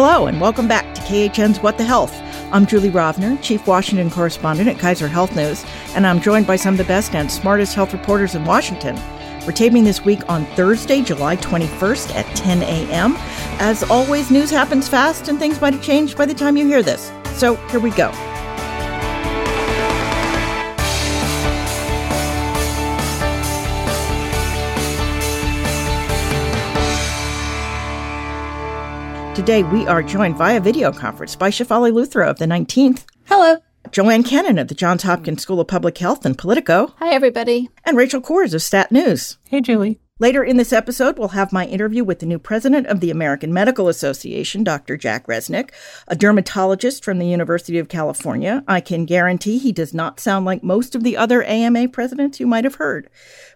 Hello, and welcome back to KHN's What the Health. I'm Julie Rovner, Chief Washington Correspondent at Kaiser Health News, and I'm joined by some of the best and smartest health reporters in Washington. We're taping this week on Thursday, July 21st at 10 a.m. As always, news happens fast and things might have changed by the time you hear this. So here we go. Today, we are joined via video conference by Shefali Luthra of the 19th. Hello. Joanne Kenen of the Johns Hopkins School of Public Health and Politico. Hi, everybody. And Rachel Cohrs of Stat News. Hey, Julie. Later in this episode, we'll have my interview with the new president of the American Medical Association, Dr. Jack Resneck, a dermatologist from the University of California. I can guarantee he does not sound like most of the other AMA presidents you might have heard.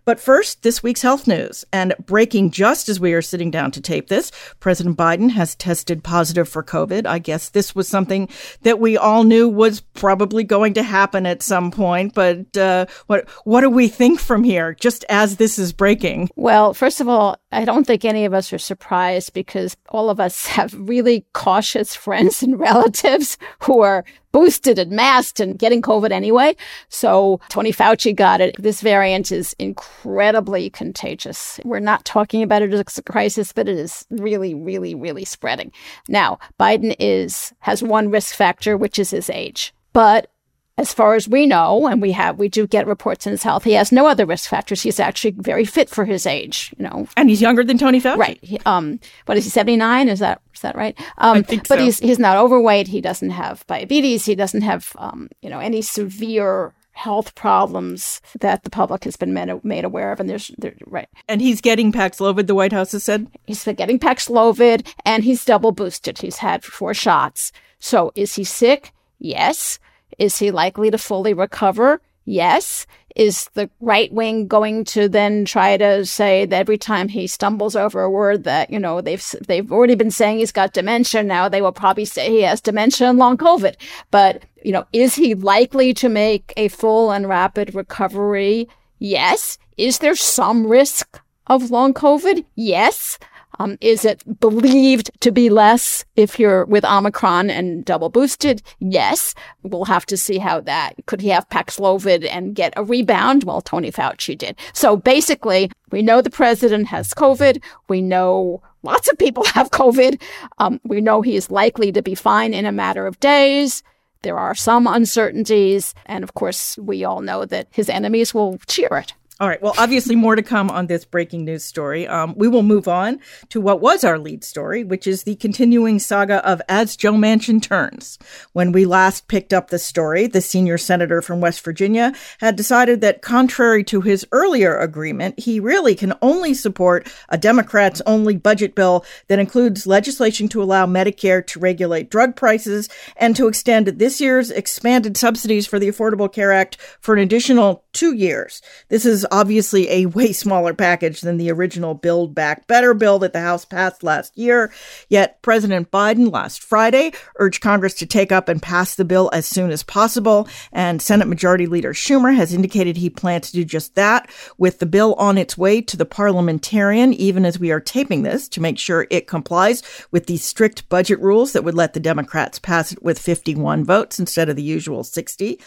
But first, this week's health news. And breaking just as we are sitting down to tape this, President Biden has tested positive for COVID. I guess this was something that we all knew was probably going to happen at some point. But uh, what what do we think from here, just as this is breaking? Well, first of all, I don't think any of us are surprised because all of us have really cautious friends and relatives who are boosted and masked and getting COVID anyway. So Tony Fauci got it. This variant is incredibly contagious. We're not talking about it as a crisis, but it is really, really, really spreading. Now, Biden is has one risk factor, which is his age. But as far as we know, and we have, we do get reports in his health. He has no other risk factors. He's actually very fit for his age, you know. And he's younger than Tony Fauci, right? He, um, what is he? Seventy nine? Is that is that right? Um, I think but so. he's he's not overweight. He doesn't have diabetes. He doesn't have, um, you know, any severe health problems that the public has been made, made aware of. And there's, there, right. And he's getting Paxlovid, the White House has said. He's been getting Paxlovid, and he's double boosted. He's had four shots. So is he sick? Yes. Is he likely to fully recover? Yes. Is the right wing going to then try to say that every time he stumbles over a word that you know they've they've already been saying he's got dementia now they will probably say he has dementia and long COVID. But you know, is he likely to make a full and rapid recovery? Yes. Is there some risk of long COVID? Yes. Um, is it believed to be less if you're with Omicron and double boosted? Yes. We'll have to see how that could he have Paxlovid and get a rebound? Well, Tony Fauci did. So basically, we know the president has COVID. We know lots of people have COVID. Um, we know he is likely to be fine in a matter of days. There are some uncertainties. And of course, we all know that his enemies will cheer it. All right. Well, obviously, more to come on this breaking news story. Um, we will move on to what was our lead story, which is the continuing saga of As Joe Manchin Turns. When we last picked up the story, the senior senator from West Virginia had decided that, contrary to his earlier agreement, he really can only support a Democrats only budget bill that includes legislation to allow Medicare to regulate drug prices and to extend this year's expanded subsidies for the Affordable Care Act for an additional two years. This is obviously a way smaller package than the original Build Back Better bill that the House passed last year. Yet President Biden last Friday urged Congress to take up and pass the bill as soon as possible. And Senate Majority Leader Schumer has indicated he plans to do just that with the bill on its way to the parliamentarian, even as we are taping this to make sure it complies with the strict budget rules that would let the Democrats pass it with 51 votes instead of the usual 60.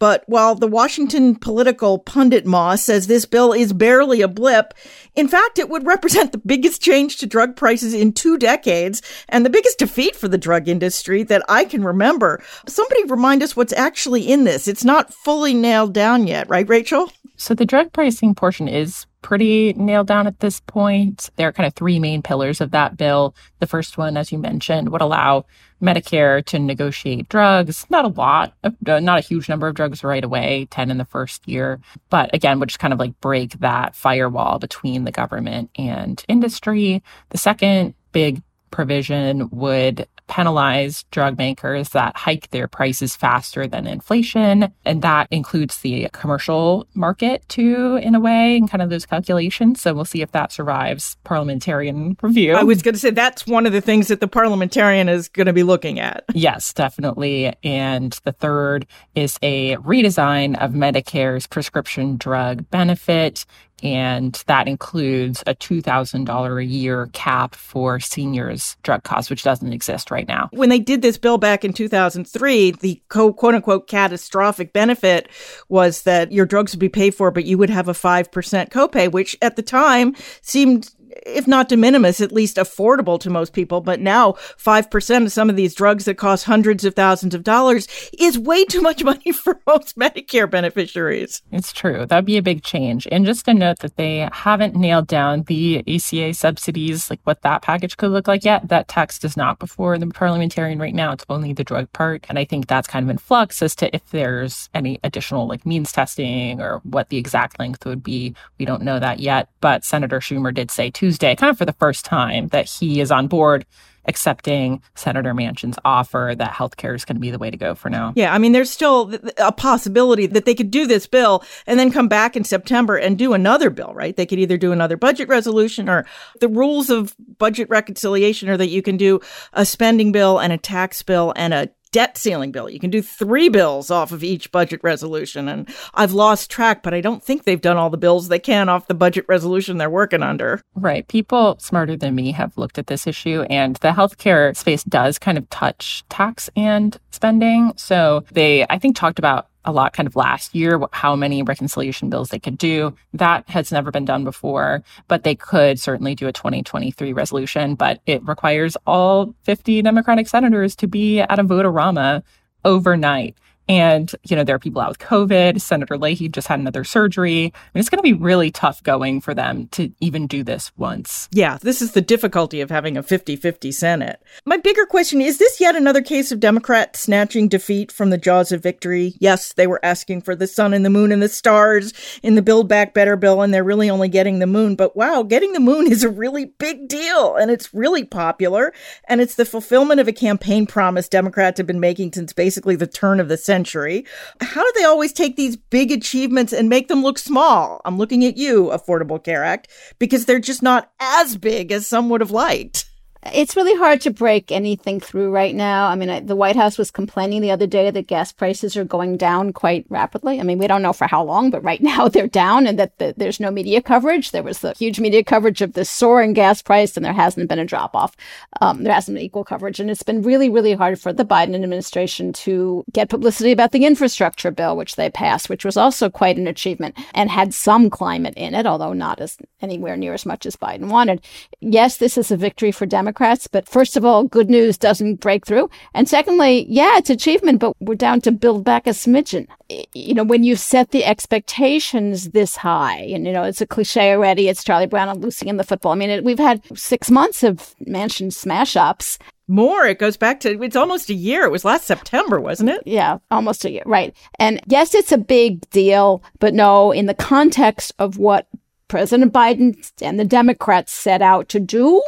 But while the Washington political pundit Moss says this bill is barely a blip, in fact, it would represent the biggest change to drug prices in two decades and the biggest defeat for the drug industry that I can remember. Somebody remind us what's actually in this. It's not fully nailed down yet, right, Rachel? So the drug pricing portion is pretty nailed down at this point. There are kind of three main pillars of that bill. The first one, as you mentioned, would allow Medicare to negotiate drugs, not a lot, uh, not a huge number of drugs right away, 10 in the first year. But again, would just kind of like break that firewall between the government and industry. The second big provision would penalize drug makers that hike their prices faster than inflation. And that includes the commercial market too, in a way, and kind of those calculations. So we'll see if that survives parliamentarian review. I was going to say that's one of the things that the parliamentarian is going to be looking at. Yes, definitely. And the third is a redesign of Medicare's prescription drug benefit And that includes a $2,000 a year cap for seniors' drug costs, which doesn't exist right now. When they did this bill back in 2003, the quote unquote catastrophic benefit was that your drugs would be paid for, but you would have a 5% copay, which at the time seemed if not de minimis, at least affordable to most people. But now, 5% of some of these drugs that cost hundreds of thousands of dollars is way too much money for most Medicare beneficiaries. It's true. That'd be a big change. And just to note that they haven't nailed down the ACA subsidies, like what that package could look like yet. That text is not before the parliamentarian right now. It's only the drug part. And I think that's kind of in flux as to if there's any additional like means testing or what the exact length would be. We don't know that yet. But Senator Schumer did say Tuesday, kind of for the first time, that he is on board accepting Senator Manchin's offer that healthcare is going to be the way to go for now. Yeah, I mean, there's still a possibility that they could do this bill and then come back in September and do another bill, right? They could either do another budget resolution or the rules of budget reconciliation are that you can do a spending bill and a tax bill and a debt ceiling bill. You can do three bills off of each budget resolution. And I've lost track, but I don't think they've done all the bills they can off the budget resolution they're working under. Right. People smarter than me have looked at this issue, and the healthcare space does kind of touch tax and spending. So they, I think, talked about a lot kind of last year how many reconciliation bills they could do. That has never been done before, but they could certainly do a 2023 resolution. But it requires all 50 Democratic senators to be at a vote-a-rama overnight. And, you know, there are people out with COVID. Senator Leahy just had another surgery. I mean, it's going to be really tough going for them to even do this once. Yeah, this is the difficulty of having a 50 50 Senate. My bigger question is this yet another case of Democrats snatching defeat from the jaws of victory? Yes, they were asking for the sun and the moon and the stars in the Build Back Better bill, and they're really only getting the moon. But wow, getting the moon is a really big deal, and it's really popular. And it's the fulfillment of a campaign promise Democrats have been making since basically the turn of the century century. How do they always take these big achievements and make them look small? I'm looking at you, Affordable Care Act, because they're just not as big as some would have liked. It's really hard to break anything through right now. I mean, I, the White House was complaining the other day that gas prices are going down quite rapidly. I mean, we don't know for how long, but right now they're down and that the, there's no media coverage. There was the huge media coverage of the soaring gas price and there hasn't been a drop off. Um, there hasn't been equal coverage. And it's been really, really hard for the Biden administration to get publicity about the infrastructure bill, which they passed, which was also quite an achievement and had some climate in it, although not as anywhere near as much as Biden wanted. Yes, this is a victory for Democrats. Democrats. But first of all, good news doesn't break through. And secondly, yeah, it's achievement, but we're down to build back a smidgen. You know, when you set the expectations this high, and you know, it's a cliche already. It's Charlie Brown and Lucy in the football. I mean, it, we've had six months of Manchin smash ups more. It goes back to it's almost a year. It was last September, wasn't it? Yeah, almost a year. Right. And yes, it's a big deal, but no, in the context of what President Biden and the Democrats set out to do,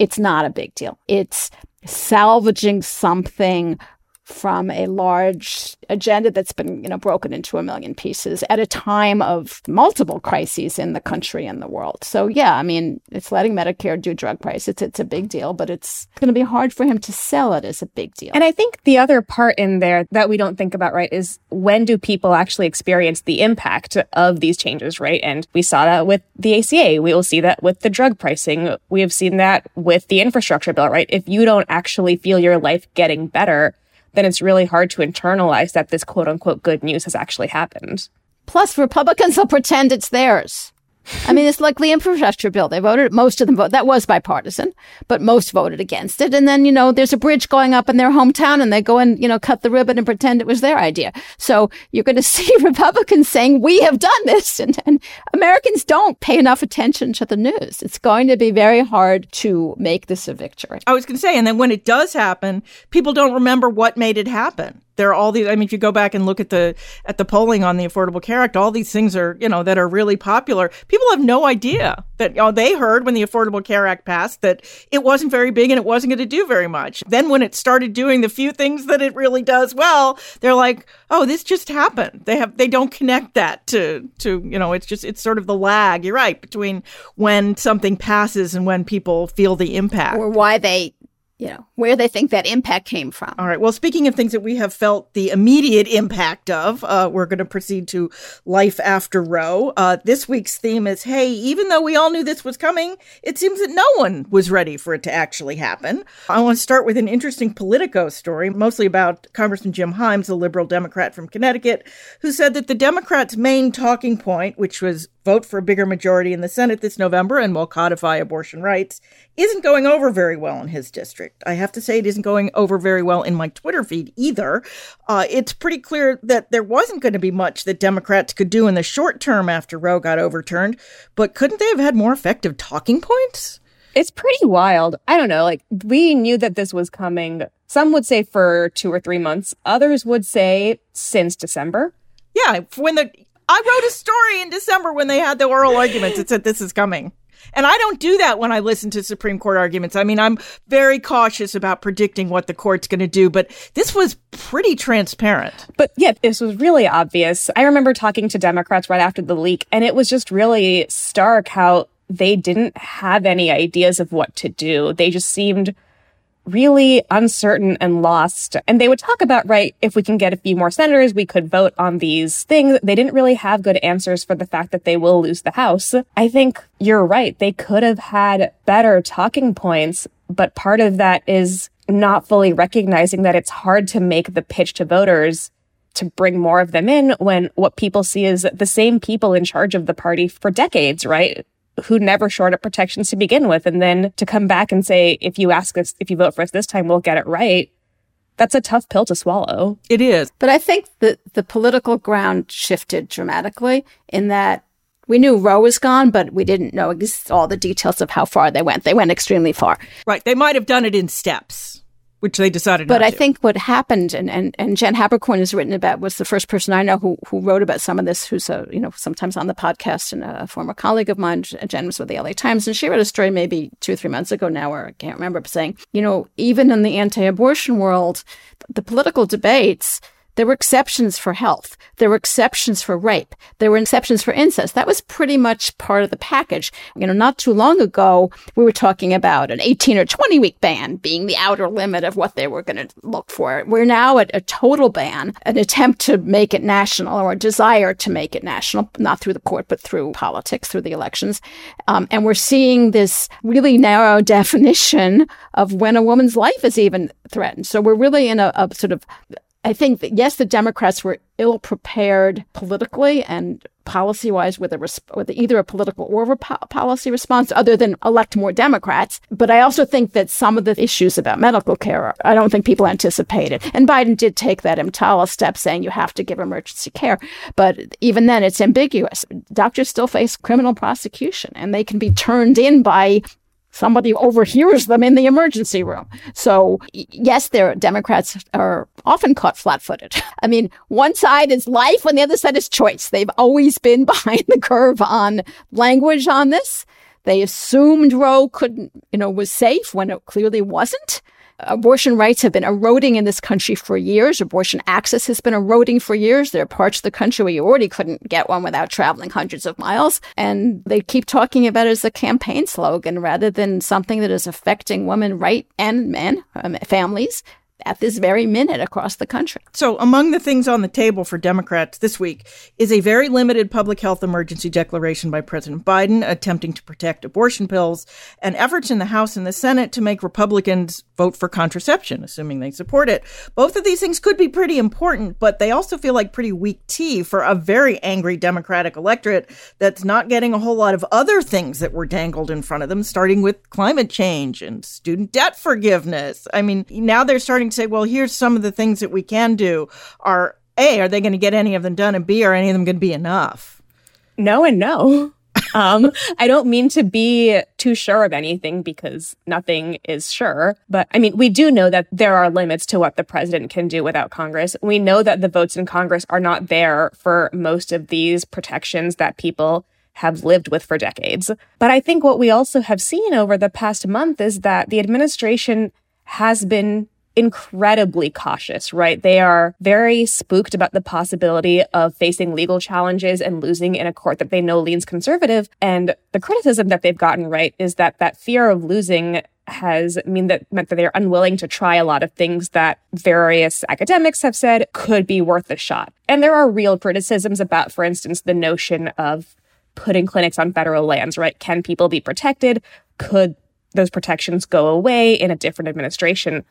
it's not a big deal. It's salvaging something from a large agenda that's been you know broken into a million pieces at a time of multiple crises in the country and the world. So yeah, I mean, it's letting Medicare do drug price. It's it's a big deal, but it's going to be hard for him to sell it as a big deal. And I think the other part in there that we don't think about right is when do people actually experience the impact of these changes, right? And we saw that with the ACA. We will see that with the drug pricing. We have seen that with the infrastructure bill, right? If you don't actually feel your life getting better, then it's really hard to internalize that this quote unquote good news has actually happened. Plus, Republicans will pretend it's theirs. I mean, it's like the infrastructure bill. They voted, most of them voted, that was bipartisan, but most voted against it. And then, you know, there's a bridge going up in their hometown and they go and, you know, cut the ribbon and pretend it was their idea. So you're going to see Republicans saying, we have done this. And, and Americans don't pay enough attention to the news. It's going to be very hard to make this a victory. I was going to say, and then when it does happen, people don't remember what made it happen there are all these i mean if you go back and look at the at the polling on the affordable care act all these things are you know that are really popular. People have no idea that you know, they heard when the affordable care act passed that it wasn't very big and it wasn't going to do very much. Then when it started doing the few things that it really does well they're like oh this just happened. They have they don't connect that to to you know it's just it's sort of the lag you're right between when something passes and when people feel the impact. Or why they you know, where they think that impact came from. All right. Well, speaking of things that we have felt the immediate impact of, uh, we're going to proceed to life after Roe. Uh, this week's theme is hey, even though we all knew this was coming, it seems that no one was ready for it to actually happen. I want to start with an interesting Politico story, mostly about Congressman Jim Himes, a liberal Democrat from Connecticut, who said that the Democrats' main talking point, which was vote for a bigger majority in the Senate this November and will codify abortion rights, isn't going over very well in his district. I have to say, it isn't going over very well in my Twitter feed either. Uh, it's pretty clear that there wasn't going to be much that Democrats could do in the short term after Roe got overturned, but couldn't they have had more effective talking points? It's pretty wild. I don't know. Like, we knew that this was coming. Some would say for two or three months, others would say since December. Yeah, when the I wrote a story in December when they had the oral arguments. It said this is coming. And I don't do that when I listen to Supreme Court arguments. I mean, I'm very cautious about predicting what the court's going to do, but this was pretty transparent. But yeah, this was really obvious. I remember talking to Democrats right after the leak, and it was just really stark how they didn't have any ideas of what to do. They just seemed really uncertain and lost. And they would talk about, right, if we can get a few more senators, we could vote on these things. They didn't really have good answers for the fact that they will lose the House. I think you're right. They could have had better talking points, but part of that is not fully recognizing that it's hard to make the pitch to voters to bring more of them in when what people see is the same people in charge of the party for decades, right? Who never shored up protections to begin with. And then to come back and say, if you ask us, if you vote for us this time, we'll get it right. That's a tough pill to swallow. It is. But I think that the political ground shifted dramatically in that we knew Roe was gone, but we didn't know all the details of how far they went. They went extremely far. Right. They might have done it in steps which they decided to do. but I to. think what happened, and, and, and Jen Haberkorn has written about, was the first person I know who, who wrote about some of this, who's a, you know, sometimes on the podcast and a former colleague of mine. Jen was with the LA Times, and she wrote a story maybe two or three months ago now, or I can't remember, saying, you know, even in the anti abortion world, the political debates, there were exceptions for health. There were exceptions for rape. There were exceptions for incest. That was pretty much part of the package. You know, not too long ago, we were talking about an 18 or 20 week ban being the outer limit of what they were going to look for. We're now at a total ban, an attempt to make it national or a desire to make it national, not through the court, but through politics, through the elections. Um, and we're seeing this really narrow definition of when a woman's life is even threatened. So we're really in a, a sort of I think that yes, the Democrats were ill prepared politically and policy wise with a resp- with either a political or a po- policy response other than elect more Democrats. But I also think that some of the issues about medical care, I don't think people anticipated. And Biden did take that EMTALA step saying you have to give emergency care. But even then, it's ambiguous. Doctors still face criminal prosecution and they can be turned in by somebody overhears them in the emergency room. So yes, their Democrats are often caught flat-footed. I mean, one side is life and the other side is choice. They've always been behind the curve on language on this. They assumed Roe couldn't, you know, was safe when it clearly wasn't abortion rights have been eroding in this country for years. Abortion access has been eroding for years. There are parts of the country where you already couldn't get one without traveling hundreds of miles. And they keep talking about it as a campaign slogan rather than something that is affecting women right and men, um, families at this very minute across the country. So, among the things on the table for Democrats this week is a very limited public health emergency declaration by President Biden attempting to protect abortion pills and efforts in the House and the Senate to make Republicans vote for contraception, assuming they support it. Both of these things could be pretty important, but they also feel like pretty weak tea for a very angry Democratic electorate that's not getting a whole lot of other things that were dangled in front of them, starting with climate change and student debt forgiveness. I mean, now they're starting say, well, here's some of the things that we can do. Are A, are they going to get any of them done? And B, are any of them going to be enough? No and no. um, I don't mean to be too sure of anything because nothing is sure. But I mean, we do know that there are limits to what the president can do without Congress. We know that the votes in Congress are not there for most of these protections that people have lived with for decades. But I think what we also have seen over the past month is that the administration has been incredibly cautious, right? They are very spooked about the possibility of facing legal challenges and losing in a court that they know leans conservative. And the criticism that they've gotten right is that that fear of losing has mean that meant that they're unwilling to try a lot of things that various academics have said could be worth a shot. And there are real criticisms about, for instance, the notion of putting clinics on federal lands, right? Can people be protected? Could those protections go away in a different administration?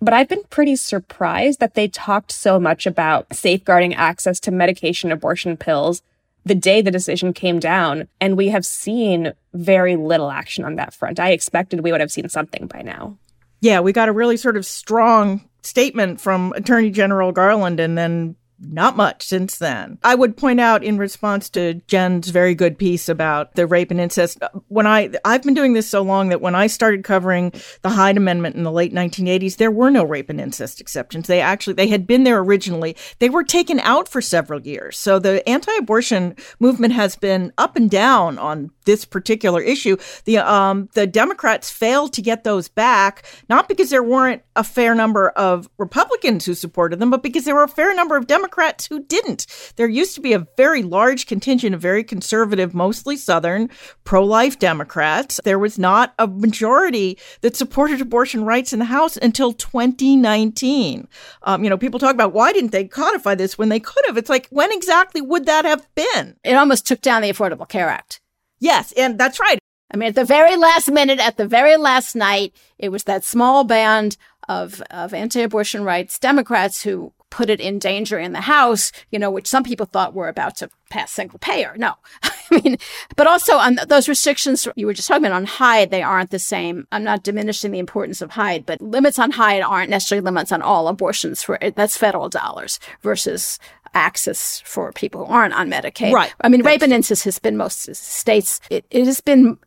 But I've been pretty surprised that they talked so much about safeguarding access to medication abortion pills the day the decision came down. And we have seen very little action on that front. I expected we would have seen something by now. Yeah, we got a really sort of strong statement from Attorney General Garland and then not much since then. I would point out in response to Jen's very good piece about the rape and incest, when I, I've been doing this so long that when I started covering the Hyde Amendment in the late 1980s, there were no rape and incest exceptions. They actually, they had been there originally. They were taken out for several years. So the anti-abortion movement has been up and down on this particular issue. The, um, the Democrats failed to get those back, not because there weren't a fair number of Republicans who supported them, but because there were a fair number of Democrats Democrats who didn't. There used to be a very large contingent of very conservative, mostly Southern, pro life Democrats. There was not a majority that supported abortion rights in the House until 2019. Um, you know, people talk about why didn't they codify this when they could have? It's like, when exactly would that have been? It almost took down the Affordable Care Act. Yes, and that's right. I mean, at the very last minute, at the very last night, it was that small band of, of anti-abortion rights Democrats who put it in danger in the House, you know, which some people thought were about to pass single payer. No, I mean, but also on those restrictions you were just talking about on Hyde, they aren't the same. I'm not diminishing the importance of Hyde, but limits on Hyde aren't necessarily limits on all abortions for that's federal dollars versus access for people who aren't on Medicaid. Right. I mean, rape and incest has been most states. It, it has been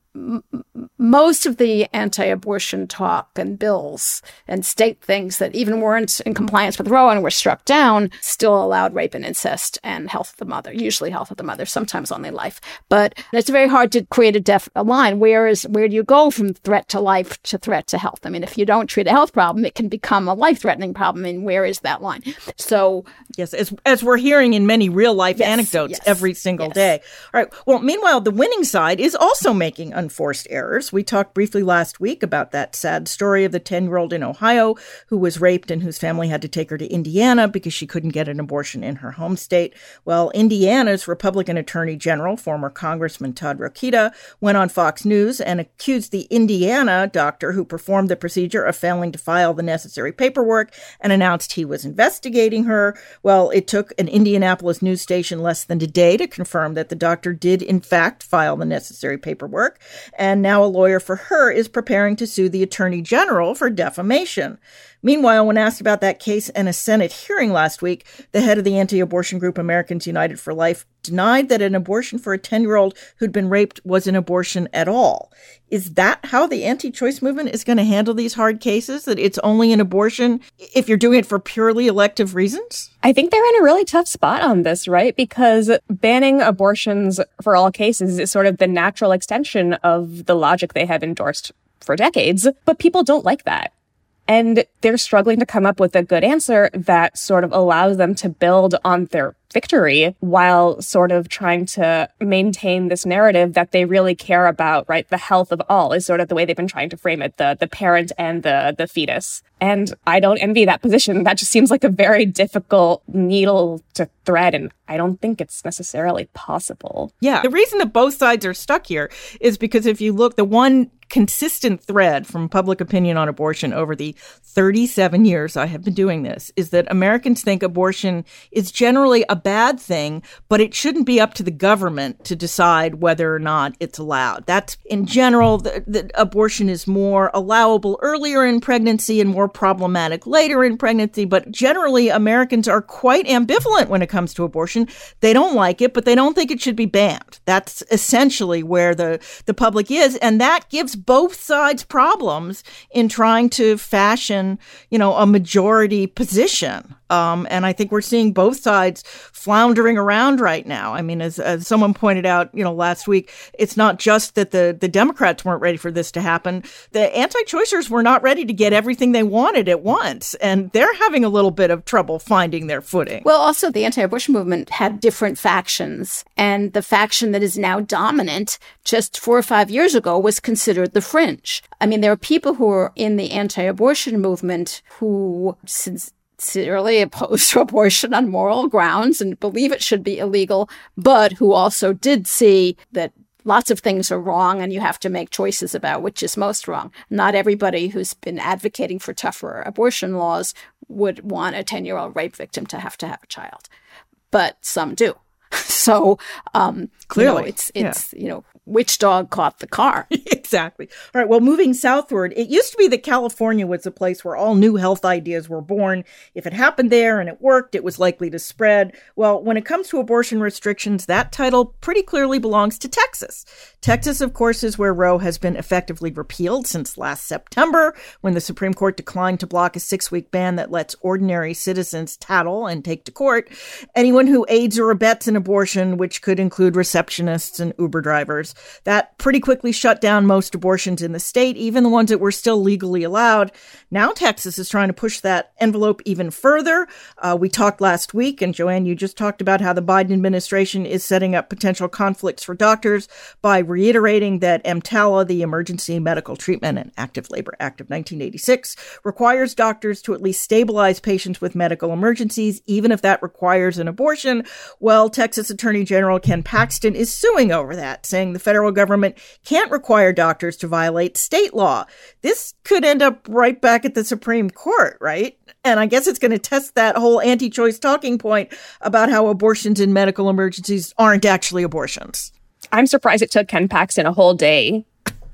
most of the anti-abortion talk and bills and state things that even weren't in compliance with Roe and were struck down still allowed rape and incest and health of the mother, usually health of the mother, sometimes only life. But it's very hard to create a, def- a line. Where is where do you go from threat to life to threat to health? I mean, if you don't treat a health problem, it can become a life-threatening problem. And where is that line? So yes, as as we're hearing in many real life yes, anecdotes yes, every single yes. day. All right. Well, meanwhile, the winning side is also making unforced errors. We talked briefly last week about that sad story of the 10 year old in Ohio who was raped and whose family had to take her to Indiana because she couldn't get an abortion in her home state. Well, Indiana's Republican Attorney General, former Congressman Todd Rokita, went on Fox News and accused the Indiana doctor who performed the procedure of failing to file the necessary paperwork and announced he was investigating her. Well, it took an Indianapolis news station less than a day to confirm that the doctor did, in fact, file the necessary paperwork and now a lawyer for her is preparing to sue the attorney general for defamation. Meanwhile, when asked about that case in a Senate hearing last week, the head of the anti abortion group Americans United for Life denied that an abortion for a 10 year old who'd been raped was an abortion at all. Is that how the anti choice movement is going to handle these hard cases? That it's only an abortion if you're doing it for purely elective reasons? I think they're in a really tough spot on this, right? Because banning abortions for all cases is sort of the natural extension of the logic they have endorsed for decades. But people don't like that. And they're struggling to come up with a good answer that sort of allows them to build on their victory while sort of trying to maintain this narrative that they really care about, right? The health of all is sort of the way they've been trying to frame it, the, the parent and the, the fetus. And I don't envy that position. That just seems like a very difficult needle to thread. And I don't think it's necessarily possible. Yeah. The reason that both sides are stuck here is because if you look, the one consistent thread from public opinion on abortion over the 37 years I have been doing this is that Americans think abortion is generally a bad thing, but it shouldn't be up to the government to decide whether or not it's allowed. That's in general, the abortion is more allowable earlier in pregnancy and more problematic later in pregnancy. But generally, Americans are quite ambivalent when it comes to abortion. They don't like it, but they don't think it should be banned. That's essentially where the, the public is. And that gives both sides problems in trying to fashion, you know, a majority position. Um, and I think we're seeing both sides floundering around right now. I mean, as, as someone pointed out, you know, last week, it's not just that the, the Democrats weren't ready for this to happen. The anti-choicers were not ready to get everything they wanted at once. And they're having a little bit of trouble finding their footing. Well, also the anti-abortion movement had different factions. And the faction that is now dominant just four or five years ago was considered the fringe. I mean, there are people who are in the anti-abortion movement who, since sincerely opposed to abortion on moral grounds and believe it should be illegal, but who also did see that lots of things are wrong and you have to make choices about which is most wrong. Not everybody who's been advocating for tougher abortion laws would want a 10 year old rape victim to have to have a child, but some do. So, um, clearly, you know, it's, it's, yeah. you know, which dog caught the car? exactly. All right. Well, moving southward, it used to be that California was a place where all new health ideas were born. If it happened there and it worked, it was likely to spread. Well, when it comes to abortion restrictions, that title pretty clearly belongs to Texas. Texas, of course, is where Roe has been effectively repealed since last September, when the Supreme Court declined to block a six week ban that lets ordinary citizens tattle and take to court anyone who aids or abets an abortion, which could include receptionists and Uber drivers. That pretty quickly shut down most abortions in the state, even the ones that were still legally allowed. Now Texas is trying to push that envelope even further. Uh, we talked last week, and Joanne, you just talked about how the Biden administration is setting up potential conflicts for doctors by reiterating that EMTALA, the Emergency Medical Treatment and Active Labor Act of 1986, requires doctors to at least stabilize patients with medical emergencies, even if that requires an abortion. Well, Texas Attorney General Ken Paxton is suing over that, saying the federal government can't require doctors to violate state law. This could end up right back at the Supreme Court, right? And I guess it's going to test that whole anti choice talking point about how abortions in medical emergencies aren't actually abortions. I'm surprised it took Ken Paxton a whole day.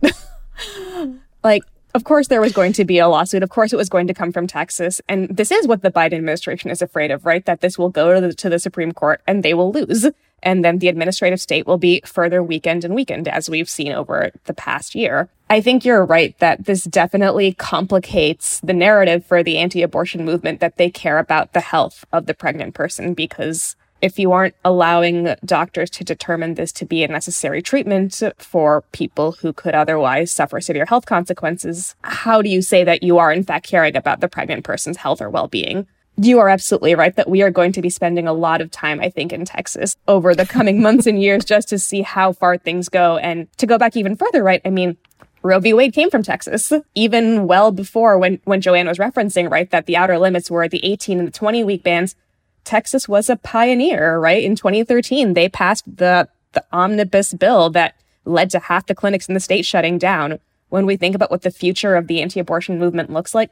like, of course, there was going to be a lawsuit. Of course, it was going to come from Texas. And this is what the Biden administration is afraid of, right? That this will go to the, to the Supreme Court and they will lose. And then the administrative state will be further weakened and weakened, as we've seen over the past year. I think you're right that this definitely complicates the narrative for the anti abortion movement that they care about the health of the pregnant person because if you aren't allowing doctors to determine this to be a necessary treatment for people who could otherwise suffer severe health consequences, how do you say that you are in fact caring about the pregnant person's health or well-being? You are absolutely right that we are going to be spending a lot of time, I think, in Texas over the coming months and years just to see how far things go. And to go back even further, right? I mean, Roe v. Wade came from Texas, even well before when, when Joanne was referencing, right, that the outer limits were the 18 and the 20 week bans. Texas was a pioneer, right? In 2013, they passed the, the omnibus bill that led to half the clinics in the state shutting down. When we think about what the future of the anti abortion movement looks like,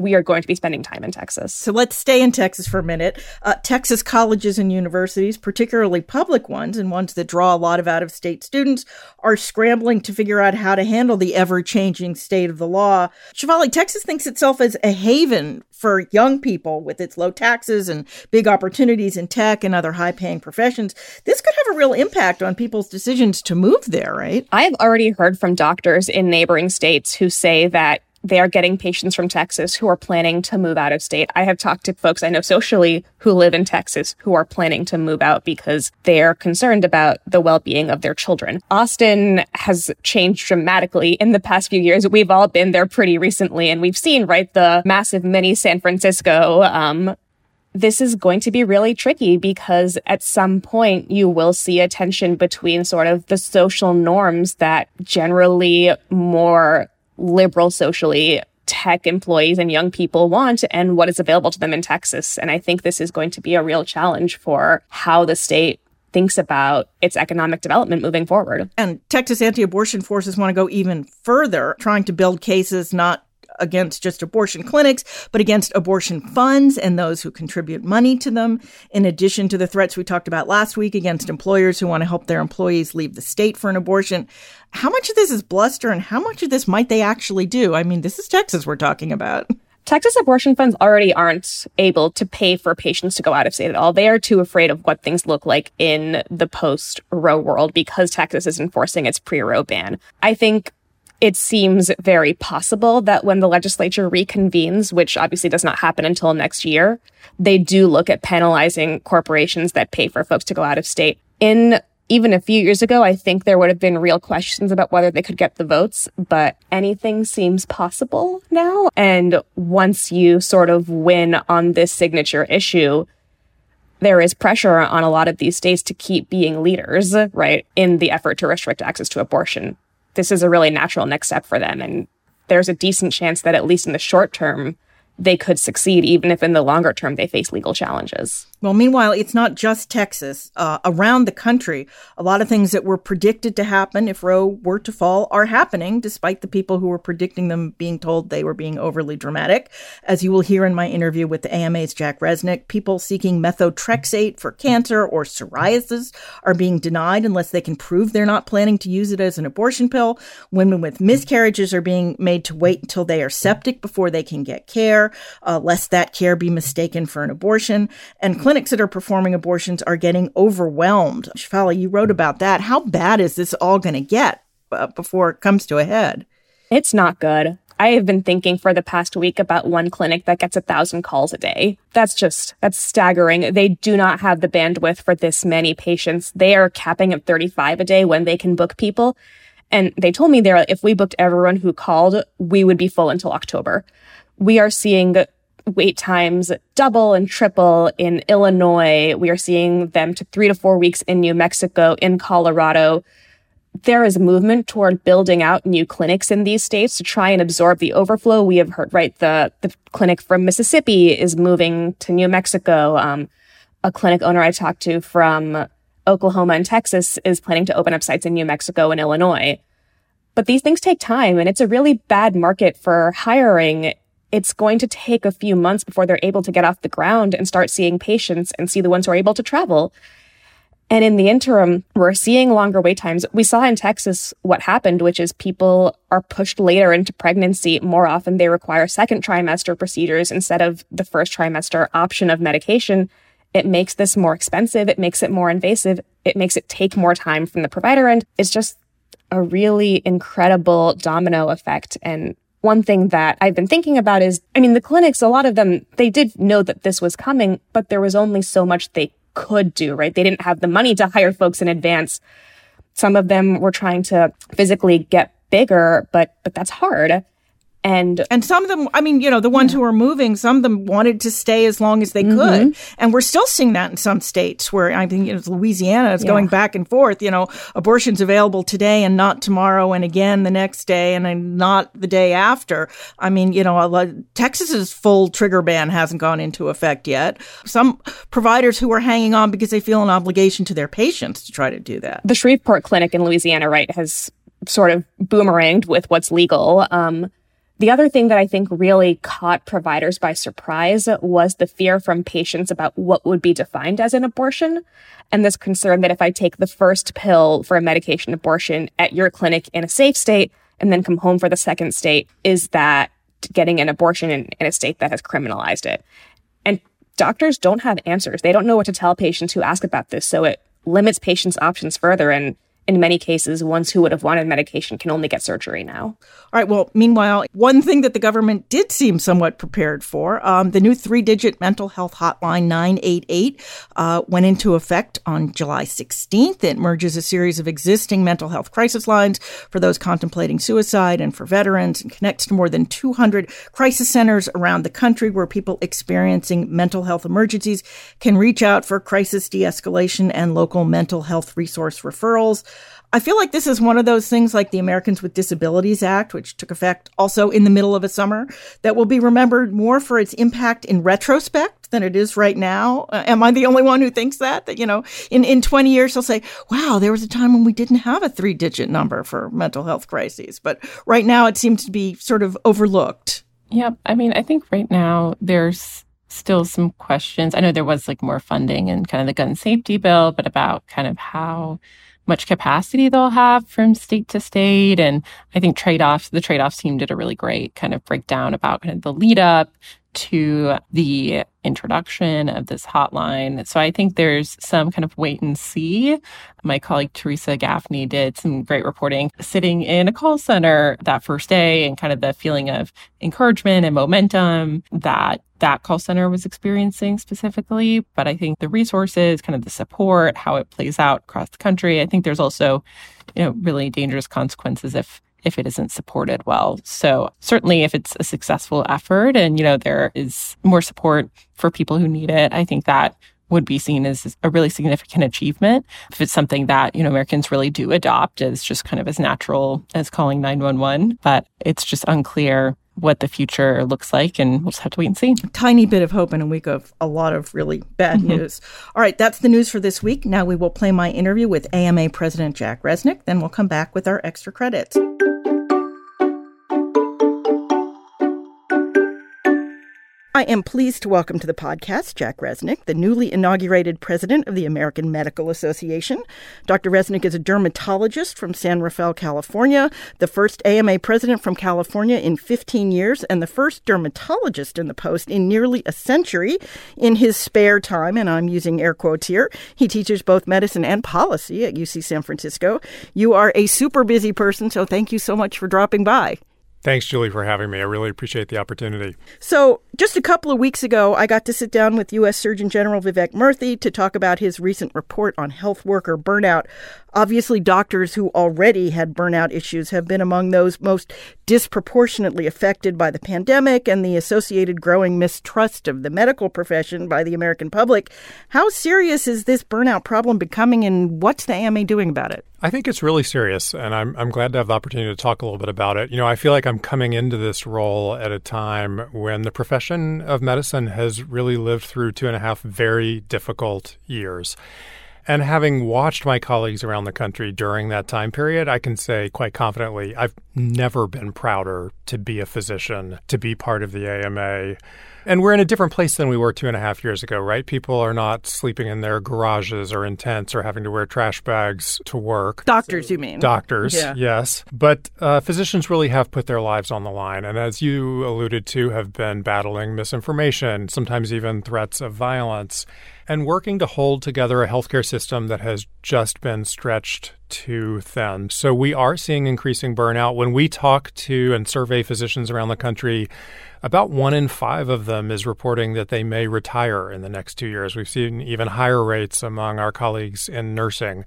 we are going to be spending time in Texas. So let's stay in Texas for a minute. Uh, Texas colleges and universities, particularly public ones and ones that draw a lot of out of state students, are scrambling to figure out how to handle the ever changing state of the law. Shefali, Texas thinks itself as a haven for young people with its low taxes and big opportunities in tech and other high paying professions. This could have a real impact on people's decisions to move there, right? I have already heard from doctors in neighboring states who say that they are getting patients from Texas who are planning to move out of state. I have talked to folks I know socially who live in Texas who are planning to move out because they're concerned about the well-being of their children. Austin has changed dramatically in the past few years. We've all been there pretty recently and we've seen, right, the massive mini San Francisco, um, this is going to be really tricky because at some point you will see a tension between sort of the social norms that generally more liberal socially tech employees and young people want and what is available to them in Texas. And I think this is going to be a real challenge for how the state thinks about its economic development moving forward. And Texas anti abortion forces want to go even further, trying to build cases not against just abortion clinics, but against abortion funds and those who contribute money to them, in addition to the threats we talked about last week against employers who want to help their employees leave the state for an abortion. How much of this is bluster and how much of this might they actually do? I mean, this is Texas we're talking about. Texas abortion funds already aren't able to pay for patients to go out of state at all. They are too afraid of what things look like in the post Roe world because Texas is enforcing its pre Roe ban. I think it seems very possible that when the legislature reconvenes, which obviously does not happen until next year, they do look at penalizing corporations that pay for folks to go out of state. In even a few years ago, I think there would have been real questions about whether they could get the votes, but anything seems possible now. And once you sort of win on this signature issue, there is pressure on a lot of these states to keep being leaders, right, in the effort to restrict access to abortion this is a really natural next step for them. And there's a decent chance that, at least in the short term, they could succeed, even if in the longer term they face legal challenges. Well, meanwhile, it's not just Texas. Uh, around the country, a lot of things that were predicted to happen if Roe were to fall are happening, despite the people who were predicting them being told they were being overly dramatic. As you will hear in my interview with the AMA's Jack Resneck, people seeking methotrexate for cancer or psoriasis are being denied unless they can prove they're not planning to use it as an abortion pill. Women with miscarriages are being made to wait until they are septic before they can get care, uh, lest that care be mistaken for an abortion. And clinics that are performing abortions are getting overwhelmed. Shefali, you wrote about that. How bad is this all going to get uh, before it comes to a head? It's not good. I have been thinking for the past week about one clinic that gets a thousand calls a day. That's just, that's staggering. They do not have the bandwidth for this many patients. They are capping at 35 a day when they can book people. And they told me there, if we booked everyone who called, we would be full until October. We are seeing wait times double and triple in Illinois. We are seeing them to three to four weeks in New Mexico, in Colorado. There is movement toward building out new clinics in these states to try and absorb the overflow. We have heard, right? The, the clinic from Mississippi is moving to New Mexico. Um, a clinic owner I talked to from Oklahoma and Texas is planning to open up sites in New Mexico and Illinois. But these things take time and it's a really bad market for hiring it's going to take a few months before they're able to get off the ground and start seeing patients and see the ones who are able to travel. And in the interim, we're seeing longer wait times. We saw in Texas what happened, which is people are pushed later into pregnancy. More often, they require second trimester procedures instead of the first trimester option of medication. It makes this more expensive. It makes it more invasive. It makes it take more time from the provider end. It's just a really incredible domino effect. And one thing that I've been thinking about is, I mean, the clinics, a lot of them, they did know that this was coming, but there was only so much they could do, right? They didn't have the money to hire folks in advance. Some of them were trying to physically get bigger, but, but that's hard and and some of them i mean you know the ones yeah. who are moving some of them wanted to stay as long as they mm-hmm. could and we're still seeing that in some states where i think you know louisiana is yeah. going back and forth you know abortions available today and not tomorrow and again the next day and not the day after i mean you know texas's full trigger ban hasn't gone into effect yet some providers who are hanging on because they feel an obligation to their patients to try to do that the shreveport clinic in louisiana right has sort of boomeranged with what's legal um, the other thing that I think really caught providers by surprise was the fear from patients about what would be defined as an abortion and this concern that if I take the first pill for a medication abortion at your clinic in a safe state and then come home for the second state, is that getting an abortion in, in a state that has criminalized it? And doctors don't have answers. They don't know what to tell patients who ask about this. So it limits patients' options further and in many cases, ones who would have wanted medication can only get surgery now. All right. Well, meanwhile, one thing that the government did seem somewhat prepared for um, the new three digit mental health hotline 988 uh, went into effect on July 16th. It merges a series of existing mental health crisis lines for those contemplating suicide and for veterans and connects to more than 200 crisis centers around the country where people experiencing mental health emergencies can reach out for crisis de escalation and local mental health resource referrals. I feel like this is one of those things like the Americans with Disabilities Act, which took effect also in the middle of a summer, that will be remembered more for its impact in retrospect than it is right now. Uh, am I the only one who thinks that? That, you know, in, in 20 years, they'll say, wow, there was a time when we didn't have a three digit number for mental health crises. But right now, it seems to be sort of overlooked. Yeah. I mean, I think right now there's still some questions. I know there was like more funding in kind of the gun safety bill, but about kind of how much capacity they'll have from state to state. And I think trade offs, the trade offs team did a really great kind of breakdown about kind of the lead up to the introduction of this hotline. So I think there's some kind of wait and see. My colleague Theresa Gaffney did some great reporting sitting in a call center that first day and kind of the feeling of encouragement and momentum that that call center was experiencing specifically. But I think the resources, kind of the support, how it plays out across the country, I think there's also, you know, really dangerous consequences if if it isn't supported well. So certainly if it's a successful effort and, you know, there is more support for people who need it, I think that would be seen as a really significant achievement. If it's something that, you know, Americans really do adopt as just kind of as natural as calling 911, but it's just unclear what the future looks like, and we'll just have to wait and see. Tiny bit of hope in a week of a lot of really bad mm-hmm. news. All right, that's the news for this week. Now we will play my interview with AMA President Jack Resneck. Then we'll come back with our extra credits. I am pleased to welcome to the podcast Jack Resneck, the newly inaugurated president of the American Medical Association. Dr. Resneck is a dermatologist from San Rafael, California, the first AMA president from California in 15 years, and the first dermatologist in the post in nearly a century. In his spare time, and I'm using air quotes here, he teaches both medicine and policy at UC San Francisco. You are a super busy person, so thank you so much for dropping by. Thanks, Julie, for having me. I really appreciate the opportunity. So, just a couple of weeks ago, I got to sit down with U.S. Surgeon General Vivek Murthy to talk about his recent report on health worker burnout. Obviously, doctors who already had burnout issues have been among those most disproportionately affected by the pandemic and the associated growing mistrust of the medical profession by the American public. How serious is this burnout problem becoming, and what's the AMA doing about it? I think it's really serious, and I'm, I'm glad to have the opportunity to talk a little bit about it. You know, I feel like I'm coming into this role at a time when the profession of medicine has really lived through two and a half very difficult years. And having watched my colleagues around the country during that time period, I can say quite confidently, I've never been prouder to be a physician, to be part of the AMA and we're in a different place than we were two and a half years ago, right? People are not sleeping in their garages or in tents or having to wear trash bags to work. Doctors, so, you mean? Doctors, yeah. yes. But uh, physicians really have put their lives on the line. And as you alluded to, have been battling misinformation, sometimes even threats of violence, and working to hold together a healthcare system that has just been stretched too thin. So we are seeing increasing burnout. When we talk to and survey physicians around the country, about one in five of them is reporting that they may retire in the next two years. We've seen even higher rates among our colleagues in nursing.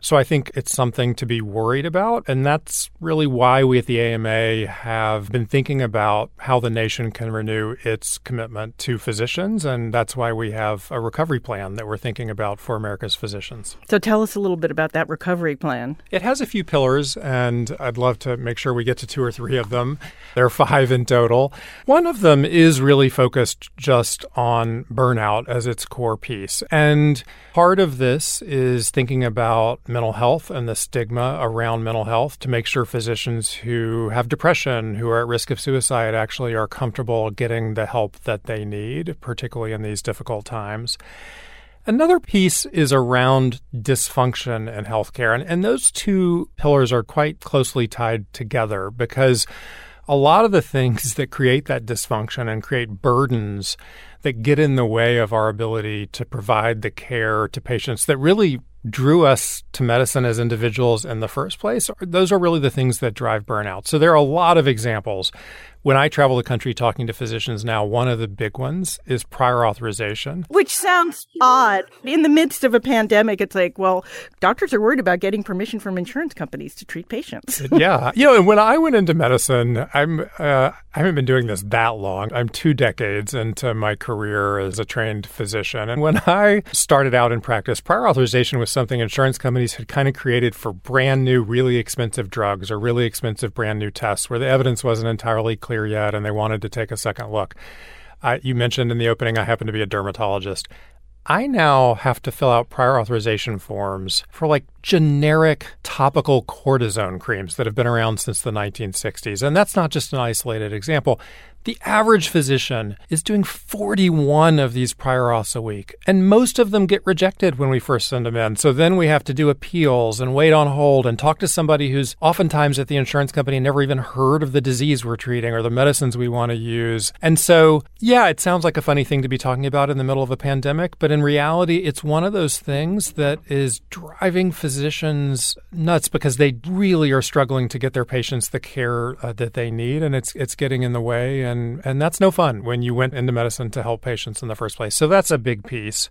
So I think it's something to be worried about. And that's really why we at the AMA have been thinking about how the nation can renew its commitment to physicians. And that's why we have a recovery plan that we're thinking about for America's physicians. So tell us a little bit about that recovery plan. It has a few pillars, and I'd love to make sure we get to two or three of them. There are five in total. One of them is really focused just on burnout as its core piece. And part of this is thinking about mental health and the stigma around mental health to make sure physicians who have depression, who are at risk of suicide, actually are comfortable getting the help that they need, particularly in these difficult times. Another piece is around dysfunction in healthcare. And, and those two pillars are quite closely tied together because a lot of the things that create that dysfunction and create burdens that get in the way of our ability to provide the care to patients that really drew us to medicine as individuals in the first place, those are really the things that drive burnout. So there are a lot of examples when I travel the country talking to physicians now, one of the big ones is prior authorization. Which sounds odd. In the midst of a pandemic, it's like, well, doctors are worried about getting permission from insurance companies to treat patients. yeah. You know, and when I went into medicine, I'm uh, I haven't been doing this that long. I'm two decades into my career as a trained physician. And when I started out in practice, prior authorization was something insurance companies had kind of created for brand new, really expensive drugs or really expensive brand new tests where the evidence wasn't entirely clear yet and they wanted to take a second look. I, you mentioned in the opening, I happen to be a dermatologist. I now have to fill out prior authorization forms for like generic topical cortisone creams that have been around since the 1960s. And that's not just an isolated example. The average physician is doing 41 of these prior auths a week, and most of them get rejected when we first send them in. So then we have to do appeals and wait on hold and talk to somebody who's oftentimes at the insurance company never even heard of the disease we're treating or the medicines we want to use. And so, yeah, it sounds like a funny thing to be talking about in the middle of a pandemic, but in reality, it's one of those things that is driving physicians nuts because they really are struggling to get their patients the care uh, that they need, and it's it's getting in the way and and and that's no fun when you went into medicine to help patients in the first place. So that's a big piece.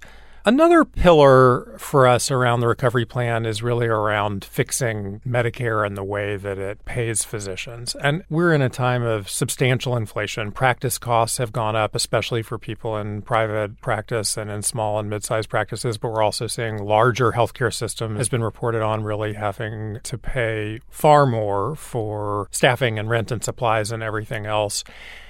Another pillar for us around the recovery plan is really around fixing Medicare and the way that it pays physicians. And we're in a time of substantial inflation. Practice costs have gone up, especially for people in private practice and in small and mid sized practices. But we're also seeing larger healthcare system has been reported on really having to pay far more for staffing and rent and supplies and everything else.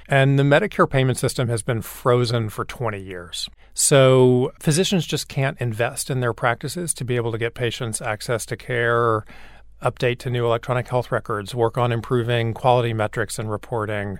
And the Medicare payment system has been frozen for 20 years. So physicians just can't invest in their practices to be able to get patients access to care, update to new electronic health records, work on improving quality metrics and reporting.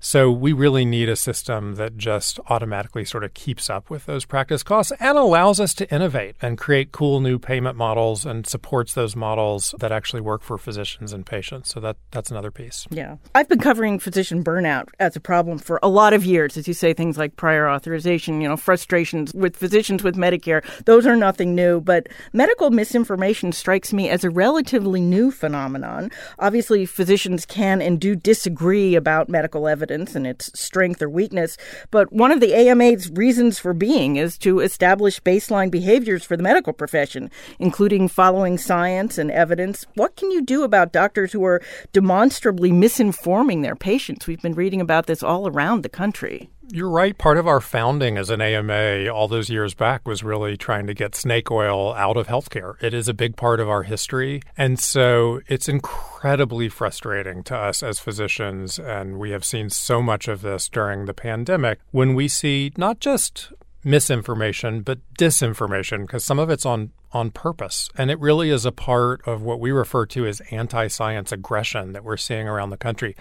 So we really need a system that just automatically sort of keeps up with those practice costs and allows us to innovate and create cool new payment models and supports those models that actually work for physicians and patients. So that that's another piece. Yeah. I've been covering physician burnout as a problem for a lot of years as you say things like prior authorization, you know, frustrations with physicians with Medicare. Those are nothing new, but medical misinformation strikes me as a relatively new phenomenon. Obviously, physicians can and do disagree about medical evidence evidence and its strength or weakness. But one of the AMA's reasons for being is to establish baseline behaviors for the medical profession, including following science and evidence. What can you do about doctors who are demonstrably misinforming their patients? We've been reading about this all around the country. You're right. Part of our founding as an AMA all those years back was really trying to get snake oil out of healthcare. It is a big part of our history. And so it's incredibly frustrating to us as physicians. And we have seen so much of this during the pandemic when we see not just misinformation, but disinformation, because some of it's on on purpose. And it really is a part of what we refer to as anti science aggression that we're seeing around the country.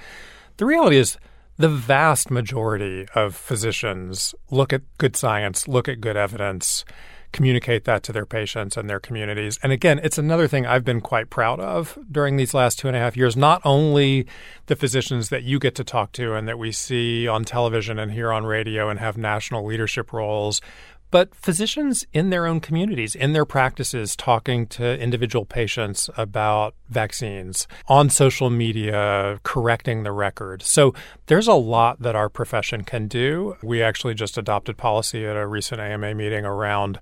The reality is, the vast majority of physicians look at good science, look at good evidence, communicate that to their patients and their communities. And again, it's another thing I've been quite proud of during these last two and a half years. Not only the physicians that you get to talk to and that we see on television and hear on radio and have national leadership roles, but physicians in their own communities, in their practices, talking to individual patients about vaccines, on social media, correcting the record. So there's a lot that our profession can do. We actually just adopted policy at a recent AMA meeting around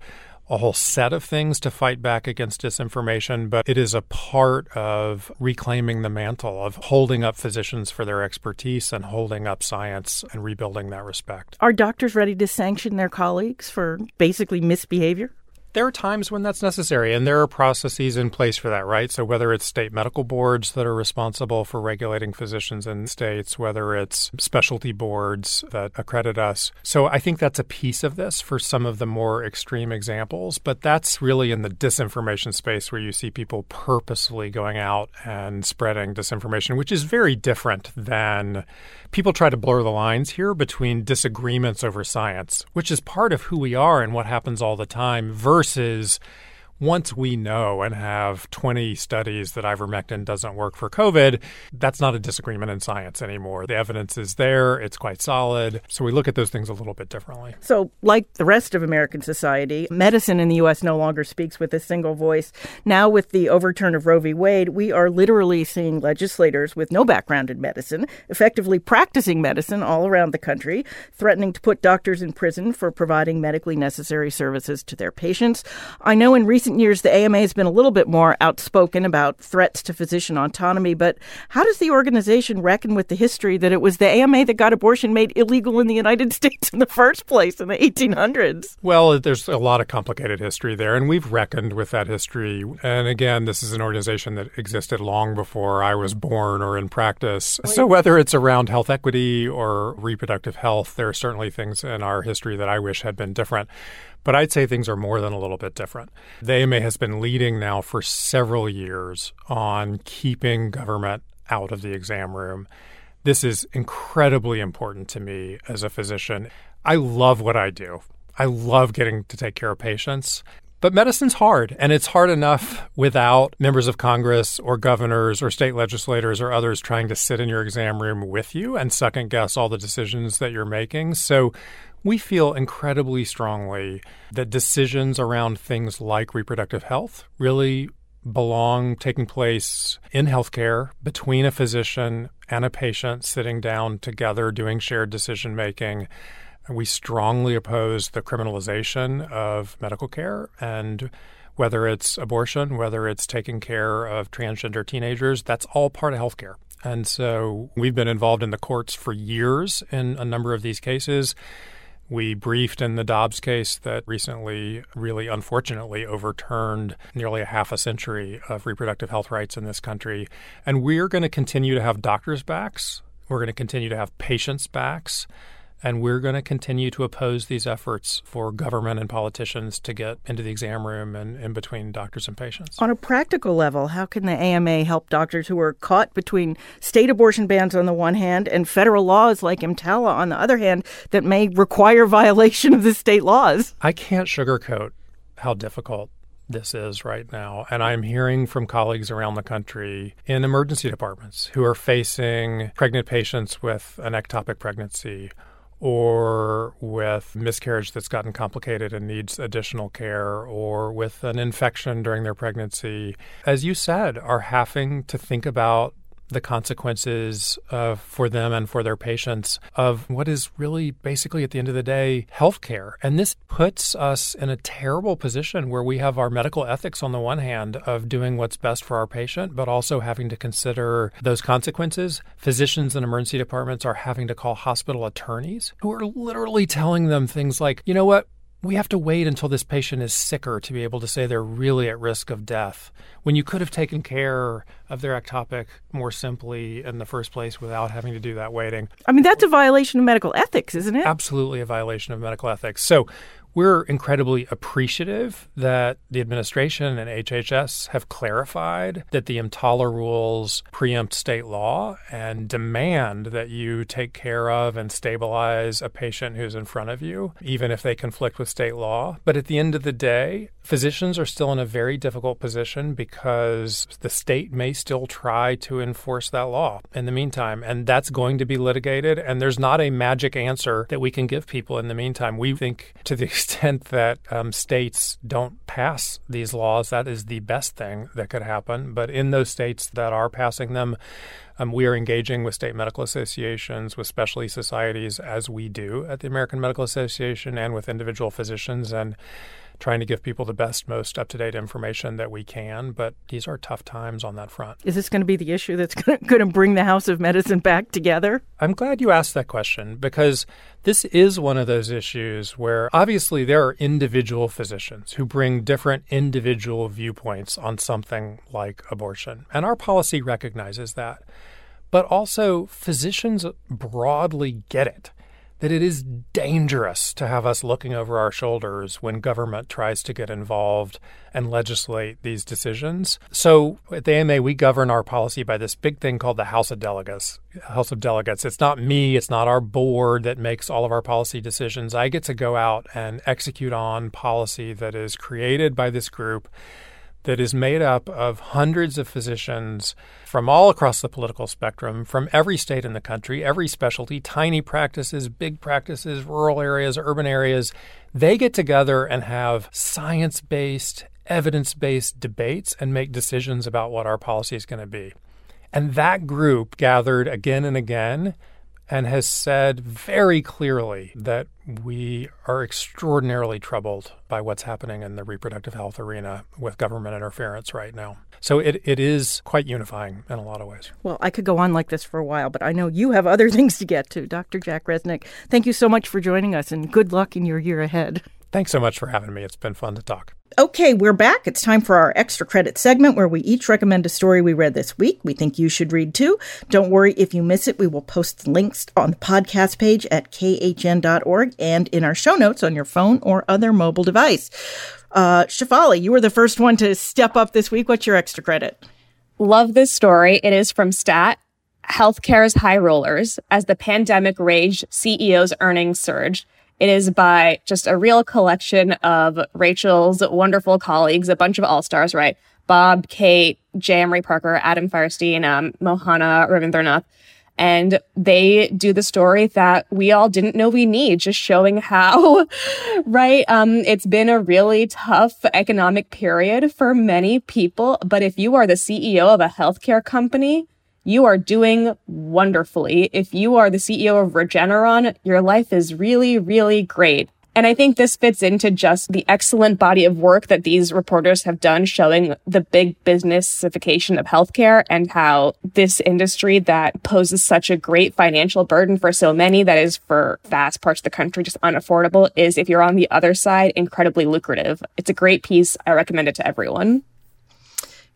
a whole set of things to fight back against disinformation, but it is a part of reclaiming the mantle of holding up physicians for their expertise and holding up science and rebuilding that respect. Are doctors ready to sanction their colleagues for basically misbehavior? There are times when that's necessary, and there are processes in place for that, right? So, whether it's state medical boards that are responsible for regulating physicians in states, whether it's specialty boards that accredit us. So, I think that's a piece of this for some of the more extreme examples, but that's really in the disinformation space where you see people purposefully going out and spreading disinformation, which is very different than people try to blur the lines here between disagreements over science, which is part of who we are and what happens all the time, versus versus once we know and have 20 studies that ivermectin doesn't work for COVID, that's not a disagreement in science anymore. The evidence is there, it's quite solid. So we look at those things a little bit differently. So, like the rest of American society, medicine in the U.S. no longer speaks with a single voice. Now, with the overturn of Roe v. Wade, we are literally seeing legislators with no background in medicine effectively practicing medicine all around the country, threatening to put doctors in prison for providing medically necessary services to their patients. I know in recent recent years, the AMA has been a little bit more outspoken about threats to physician autonomy, but how does the organization reckon with the history that it was the AMA that got abortion made illegal in the United States in the first place in the 1800s? Well, there's a lot of complicated history there, and we've reckoned with that history. And again, this is an organization that existed long before I was born or in practice. So whether it's around health equity or reproductive health, there are certainly things in our history that I wish had been different. But I'd say things are more than a little bit different. They AMA has been leading now for several years on keeping government out of the exam room. This is incredibly important to me as a physician. I love what I do. I love getting to take care of patients. But medicine's hard, and it's hard enough without members of Congress or governors or state legislators or others trying to sit in your exam room with you and second guess all the decisions that you're making. So we feel incredibly strongly that decisions around things like reproductive health really belong taking place in healthcare between a physician and a patient sitting down together doing shared decision making we strongly oppose the criminalization of medical care and whether it's abortion, whether it's taking care of transgender teenagers, that's all part of healthcare. And so we've been involved in the courts for years in a number of these cases. We briefed in the Dobbs case that recently, really unfortunately, overturned nearly a half a century of reproductive health rights in this country. And we're going to continue to have doctors' backs. We're going to continue to have patients' backs. And we're going to continue to oppose these efforts for government and politicians to get into the exam room and in between doctors and patients. On a practical level, how can the AMA help doctors who are caught between state abortion bans on the one hand and federal laws like EMTALA on the other hand that may require violation of the state laws? I can't sugarcoat how difficult this is right now. And I'm hearing from colleagues around the country in emergency departments who are facing pregnant patients with an ectopic pregnancy or with miscarriage that's gotten complicated and needs additional care, or with an infection during their pregnancy, as you said, are having to think about the consequences uh, for them and for their patients of what is really basically at the end of the day healthcare. And this puts us in a terrible position where we have our medical ethics on the one hand of doing what's best for our patient, but also having to consider those consequences. Physicians in emergency departments are having to call hospital attorneys who are literally telling them things like, you know what, we have to wait until this patient is sicker to be able to say they're really at risk of death when you could have taken care of their ectopic more simply in the first place without having to do that waiting. I mean, that's a violation of medical ethics, isn't it? Absolutely a violation of medical ethics. So we're incredibly appreciative that the administration and HHS have clarified that the EMTALA rules preempt state law and demand that you take care of and stabilize a patient who's in front of you, even if they conflict with state law. But at the end of the day, physicians are still in a very difficult position because the state may still try to enforce that law in the meantime. And that's going to be litigated. And there's not a magic answer that we can give people in the meantime. We think to the extent that um, states don't pass these laws, that is the best thing that could happen. But in those states that are passing them, um, we are engaging with state medical associations, with specialty societies, as we do at the American Medical Association, and with individual physicians. And trying to give people the best, most up to date information that we can. But these are tough times on that front. Is this going to be the issue that's going to bring the House of Medicine back together? I'm glad you asked that question because this is one of those issues where obviously there are individual physicians who bring different individual viewpoints on something like abortion. And our policy recognizes that. But also, physicians broadly get it that it is dangerous to have us looking over our shoulders when government tries to get involved and legislate these decisions. So at the AMA, we govern our policy by this big thing called the House of Delegates. House of Delegates. It's not me, it's not our board that makes all of our policy decisions. I get to go out and execute on policy that is created by this group that is made up of hundreds of physicians from all across the political spectrum, from every state in the country, every specialty, tiny practices, big practices, rural areas, urban areas. They get together and have science based, evidence based debates and make decisions about what our policy is going to be. And that group gathered again and again and has said very clearly that we are extraordinarily troubled by what's happening in the reproductive health arena with government interference right now. So it, it is quite unifying in a lot of ways. Well, I could go on like this for a while, but I know you have other things to get to. Dr. Jack Resneck, thank you so much for joining us and good luck in your year ahead. Thanks so much for having me. It's been fun to talk. Okay, we're back. It's time for our extra credit segment where we each recommend a story we read this week we think you should read too. Don't worry if you miss it, we will post links on the podcast page at khn.org and in our show notes on your phone or other mobile device. Uh, Shefali, you were the first one to step up this week. What's your extra credit? Love this story. It is from Stat. Healthcare's high rollers as the pandemic raged, CEOs' earnings surged. It is by just a real collection of Rachel's wonderful colleagues, a bunch of all stars, right? Bob, Kate, J. Emory Parker, Adam Feuerstein, um, Mohana Ravindranath. And they do the story that we all didn't know we need, just showing how, right? Um, it's been a really tough economic period for many people. But if you are the CEO of a healthcare company, you are doing wonderfully. If you are the CEO of Regeneron, your life is really, really great. And I think this fits into just the excellent body of work that these reporters have done showing the big businessification of healthcare and how this industry that poses such a great financial burden for so many that is for vast parts of the country just unaffordable is if you're on the other side incredibly lucrative. It's a great piece. I recommend it to everyone.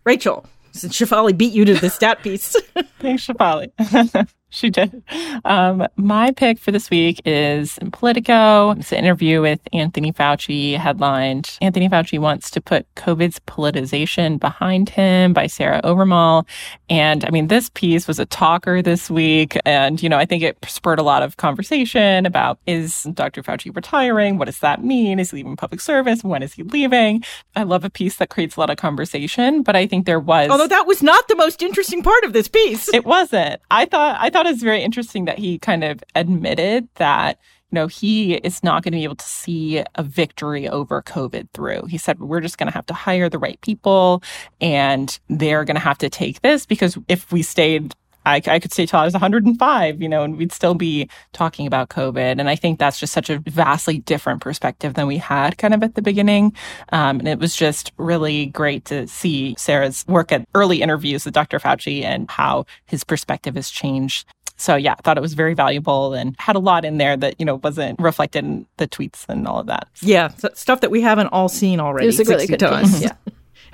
Rachel, since Shefali beat you to the stat piece. Thanks, Shefali. She did. Um, my pick for this week is in Politico. It's an interview with Anthony Fauci headlined. Anthony Fauci wants to put COVID's politicization behind him by Sarah Owermohle. And I mean, this piece was a talker this week. And, you know, I think it spurred a lot of conversation about is Dr. Fauci retiring? What does that mean? Is he leaving public service? When is he leaving? I love a piece that creates a lot of conversation, but I think there was. Although that was not the most interesting part of this piece. It wasn't. I thought, I thought thought it was very interesting that he kind of admitted that you know, he is not going to be able to see a victory over COVID through. He said, we're just going to have to hire the right people and they're going to have to take this because if we stayed I, I, could stay till I was 105, you know, and we'd still be talking about COVID. And I think that's just such a vastly different perspective than we had kind of at the beginning. Um, and it was just really great to see Sarah's work at early interviews with Dr. Fauci and how his perspective has changed so yeah, I thought it was very valuable and had a lot in there that, you know, wasn't reflected in the tweets and all of that. Yeah, stuff that we haven't all seen already. It was a really good piece. Yeah.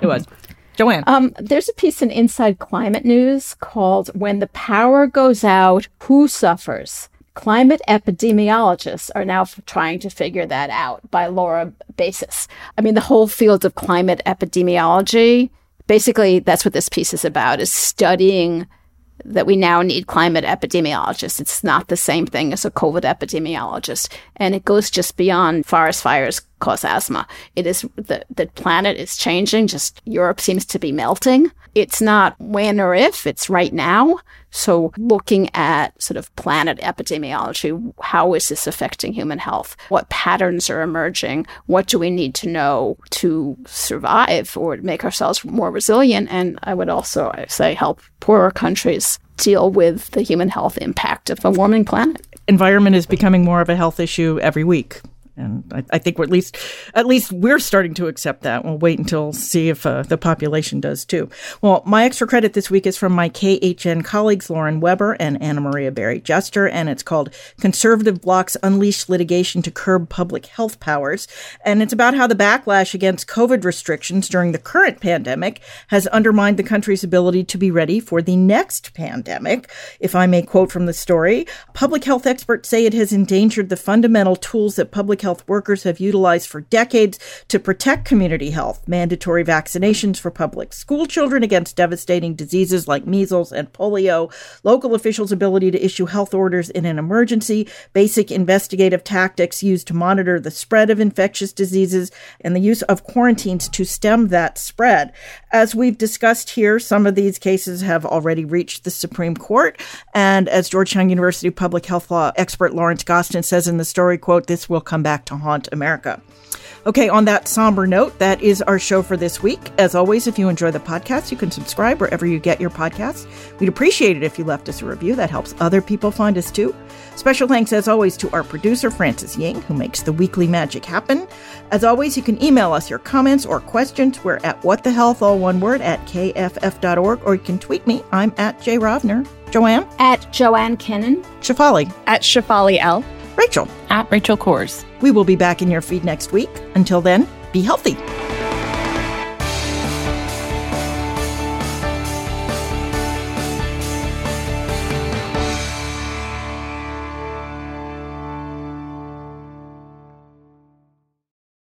it was. Joanne. Um, there's a piece in Inside Climate News called When the Power Goes Out, Who Suffers? Climate epidemiologists are now trying to figure that out by Laura Basis. I mean, the whole field of climate epidemiology, basically, that's what this piece is about, is studying that we now need climate epidemiologists. It's not the same thing as a COVID epidemiologist. And it goes just beyond forest fires cause asthma. It is the, the planet is changing. Just Europe seems to be melting. It's not when or if, it's right now. So looking at sort of planet epidemiology, how is this affecting human health? What patterns are emerging? What do we need to know to survive or make ourselves more resilient? And I would also say help poorer countries deal with the human health impact of a warming planet. Environment is becoming more of a health issue every week and I, I, think we're at least at least we're starting to accept that. We'll wait until see if uh, the population does too. Well, my extra credit this week is from my KHN colleagues Lauren Weber and Anna Maria Barry Jester, and it's called "Conservative Bloc's Unleash Litigation to Curb Public Health Powers," and it's about how the backlash against COVID restrictions during the current pandemic has undermined the country's ability to be ready for the next pandemic. If I may quote from the story, public health experts say it has endangered the fundamental tools that public health workers have utilized for decades to protect community health, mandatory vaccinations for public school children against devastating diseases like measles and polio, local officials' ability to issue health orders in an emergency, basic investigative tactics used to monitor the spread of infectious diseases, and the use of quarantines to stem that spread. As we've discussed here, some of these cases have already reached the Supreme Court, and as Georgetown University public health law expert Lawrence Gostin says in the story, quote, this will come back back to haunt America. Okay, on that somber note, that is our show for this week. As always, if you enjoy the podcast, you can subscribe wherever you get your podcasts. We'd appreciate it if you left us a review. That helps other people find us too. Special thanks, as always, to our producer, Francis Ying, who makes the weekly magic happen. As always, you can email us your comments or questions. We're at what the health, all one word, at kff.org, or you can tweet me. I'm at Jay Rovner. Joanne? At Joanne Kenen. Shefali? At Shefali L. Rachel. At Rachel Cohrs. We will be back in your feed next week. Until then, be healthy.